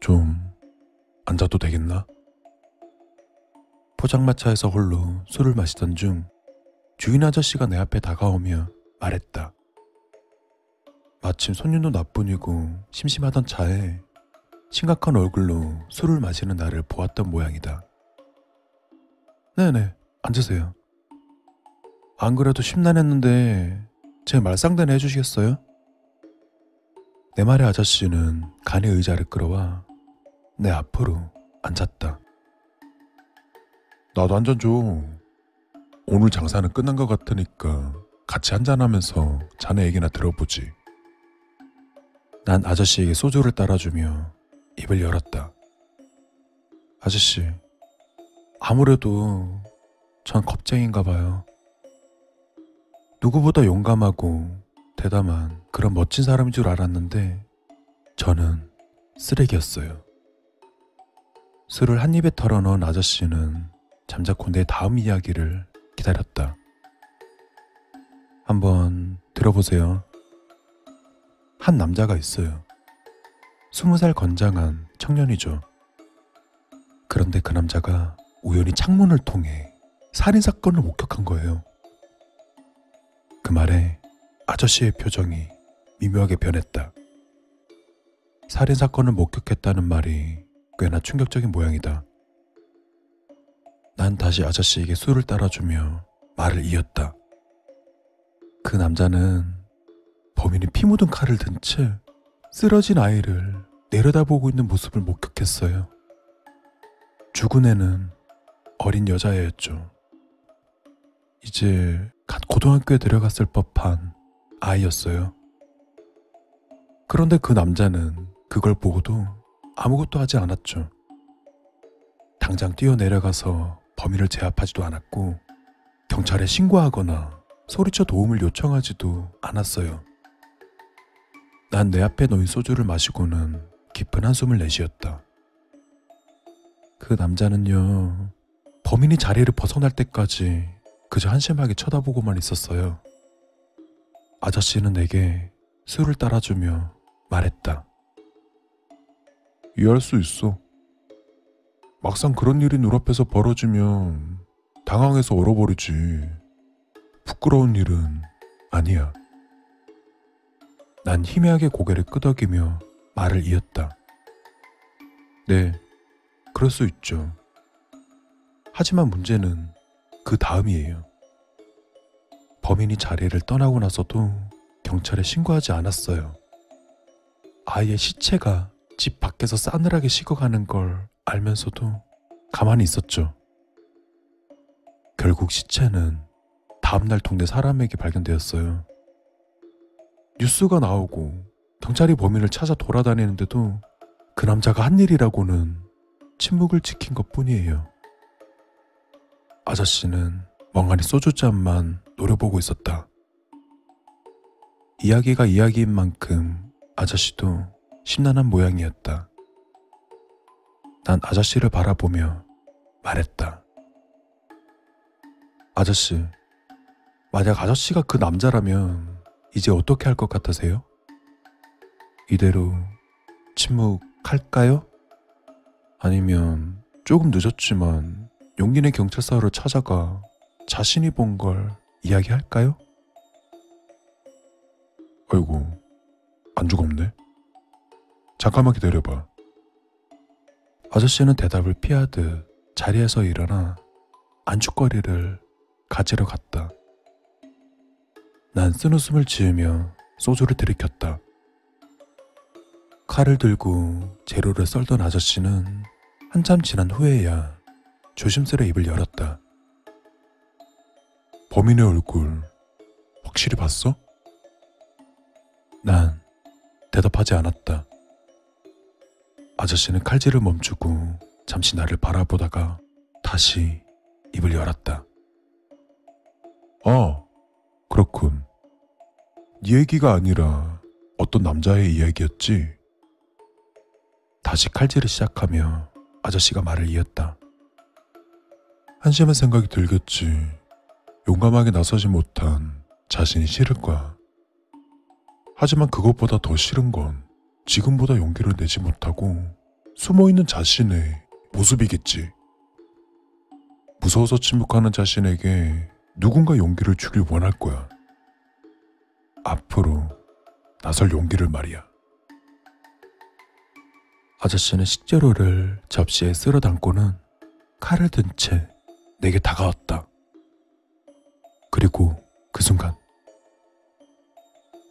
좀 앉아도 되겠나? 포장마차에서 홀로 술을 마시던 중 주인 아저씨가 내 앞에 다가오며 말했다. 마침 손님도 나뿐이고 심심하던 차에 심각한 얼굴로 술을 마시는 나를 보았던 모양이다. 네네, 앉으세요. 안 그래도 심란했는데 제 말상대는 해주시겠어요? 내 말에 아저씨는 간의 의자를 끌어와 내 앞으로 앉았다. 나도 한잔 줘. 오늘 장사는 끝난 것 같으니까 같이 한잔하면서 자네 얘기나 들어보지. 난 아저씨에게 소주를 따라주며 입을 열었다. 아저씨, 아무래도 전 겁쟁인가 봐요. 누구보다 용감하고 대담한 그런 멋진 사람인 줄 알았는데 저는 쓰레기였어요. 술을 한 입에 털어넣은 아저씨는 잠자코 내 다음 이야기를 기다렸다. 한번 들어보세요. 한 남자가 있어요. 스무 살 건장한 청년이죠. 그런데 그 남자가 우연히 창문을 통해 살인사건을 목격한 거예요. 그 말에 아저씨의 표정이 미묘하게 변했다. 살인 사건을 목격했다는 말이 꽤나 충격적인 모양이다. 난 다시 아저씨에게 술을 따라주며 말을 이었다. 그 남자는 범인이 피 묻은 칼을 든 채 쓰러진 아이를 내려다보고 있는 모습을 목격했어요. 죽은 애는 어린 여자애였죠. 이제 갓 고등학교에 들어갔을 법한 아이였어요. 그런데 그 남자는 그걸 보고도 아무것도 하지 않았죠. 당장 뛰어내려가서 범인을 제압하지도 않았고 경찰에 신고하거나 소리쳐 도움을 요청하지도 않았어요. 난 내 앞에 놓인 소주를 마시고는 깊은 한숨을 내쉬었다. 그 남자는요, 범인이 자리를 벗어날 때까지 그저 한심하게 쳐다보고만 있었어요. 아저씨는 내게 술을 따라주며 말했다. 이해할 수 있어. 막상 그런 일이 눈앞에서 벌어지면 당황해서 얼어버리지. 부끄러운 일은 아니야. 난 희미하게 고개를 끄덕이며 말을 이었다. 네, 그럴 수 있죠. 하지만 문제는 그 다음이에요. 범인이 자리를 떠나고 나서도 경찰에 신고하지 않았어요. 아이의 시체가 집 밖에서 싸늘하게 식어가는 걸 알면서도 가만히 있었죠. 결국 시체는 다음날 동네 사람에게 발견되었어요. 뉴스가 나오고 경찰이 범인을 찾아 돌아다니는데도 그 남자가 한 일이라고는 침묵을 지킨 것 뿐이에요. 아저씨는 멍하니 소주잔만 노려보고 있었다. 이야기가 이야기인 만큼 아저씨도 심란한 모양이었다. 난 아저씨를 바라보며 말했다. 아저씨, 만약 아저씨가 그 남자라면 이제 어떻게 할 것 같으세요? 이대로 침묵할까요? 아니면 조금 늦었지만 용기 내 경찰서로 찾아가 자신이 본 걸 이야기할까요? 아이고, 안 죽었네. 잠깐만 기다려봐. 아저씨는 대답을 피하듯 자리에서 일어나 안주거리를 가지러 갔다. 난 쓴웃음을 지으며 소주를 들이켰다. 칼을 들고 재료를 썰던 아저씨는 한참 지난 후에야 조심스레 입을 열었다. 범인의 얼굴 확실히 봤어? 난 대답하지 않았다. 아저씨는 칼질을 멈추고 잠시 나를 바라보다가 다시 입을 열었다. 아, 그렇군. 네 얘기가 아니라 어떤 남자의 이야기였지? 다시 칼질을 시작하며 아저씨가 말을 이었다. 한심한 생각이 들겠지. 용감하게 나서지 못한 자신이 싫을 거야. 하지만 그것보다 더 싫은 건 지금보다 용기를 내지 못하고 숨어있는 자신의 모습이겠지. 무서워서 침묵하는 자신에게 누군가 용기를 주길 원할 거야. 앞으로 나설 용기를 말이야. 아저씨는 식재료를 접시에 쓸어 담고는 칼을 든 채 내게 다가왔다. 그리고 그 순간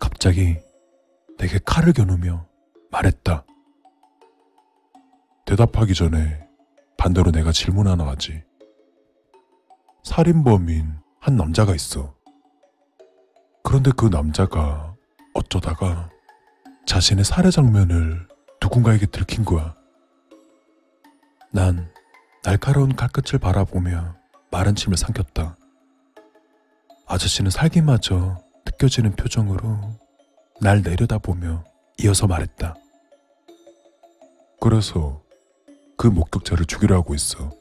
갑자기 내게 칼을 겨누며 말했다. 대답하기 전에 반대로 내가 질문 하나 하지. 살인범인 한 남자가 있어. 그런데 그 남자가 어쩌다가 자신의 살해 장면을 누군가에게 들킨 거야. 난 날카로운 칼끝을 바라보며 마른 침을 삼켰다. 아저씨는 살기마저 느껴지는 표정으로 날 내려다보며 이어서 말했다. 그래서 그 목격자를 죽이려 하고 있어.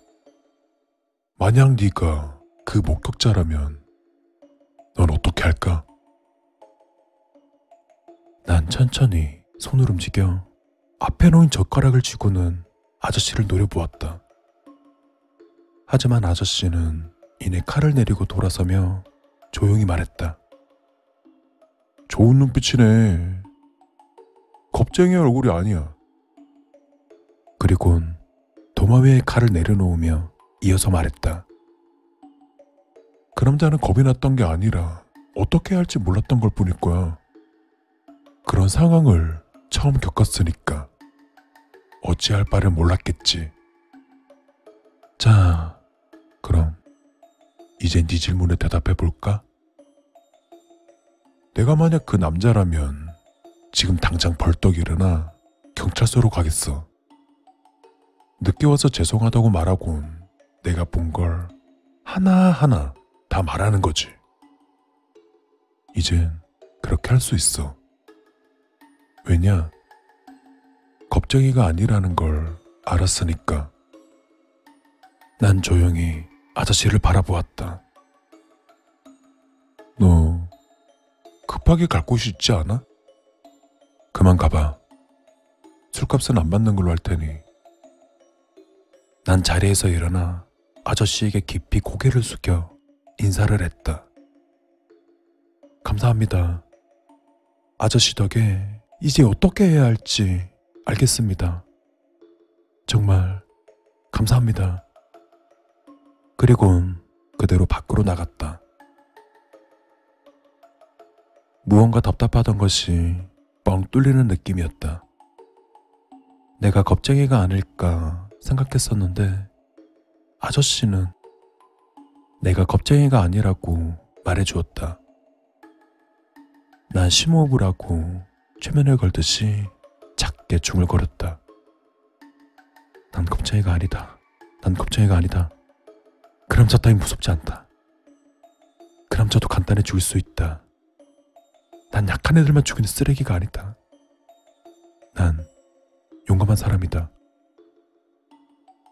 만약 네가 그 목격자라면 넌 어떻게 할까? 난 천천히 손을 움직여 앞에 놓인 젓가락을 쥐고는 아저씨를 노려보았다. 하지만 아저씨는 이내 칼을 내리고 돌아서며 조용히 말했다. 좋은 눈빛이네. 겁쟁이 얼굴이 아니야. 그리곤 도마 위에 칼을 내려놓으며 이어서 말했다. 그 남자는 겁이 났던 게 아니라 어떻게 할지 몰랐던 걸 뿐일 거야. 그런 상황을 처음 겪었으니까 어찌할 바를 몰랐겠지. 자, 이제 네 질문에 대답해 볼까? 내가 만약 그 남자라면 지금 당장 벌떡 일어나 경찰서로 가겠어. 늦게 와서 죄송하다고 말하곤 내가 본 걸 하나하나 다 말하는 거지. 이젠 그렇게 할 수 있어. 왜냐? 겁쟁이가 아니라는 걸 알았으니까. 난 조용히 아저씨를 바라보았다. 너 급하게 갈 곳이 있지 않아? 그만 가봐. 술값은 안 받는 걸로 할 테니. 난 자리에서 일어나 아저씨에게 깊이 고개를 숙여 인사를 했다. 감사합니다. 아저씨 덕에 이제 어떻게 해야 할지 알겠습니다. 정말 감사합니다. 그리곤 그대로 밖으로 나갔다. 무언가 답답하던 것이 뻥 뚫리는 느낌이었다. 내가 겁쟁이가 아닐까 생각했었는데 아저씨는 내가 겁쟁이가 아니라고 말해 주었다. 난 심호흡을 하고 최면을 걸듯이 작게 중얼거렸다. 난 겁쟁이가 아니다. 난 겁쟁이가 아니다. 저 따윈 무섭지 않다. 그럼 저도 간단히 죽일 수 있다. 난 약한 애들만 죽이는 쓰레기가 아니다. 난 용감한 사람이다.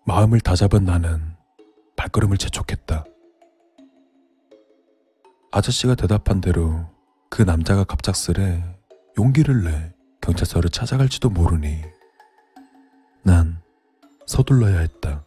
마음을 다잡은 나는 발걸음을 재촉했다. 아저씨가 대답한 대로 그 남자가 갑작스레 용기를 내 경찰서를 찾아갈지도 모르니 난 서둘러야 했다.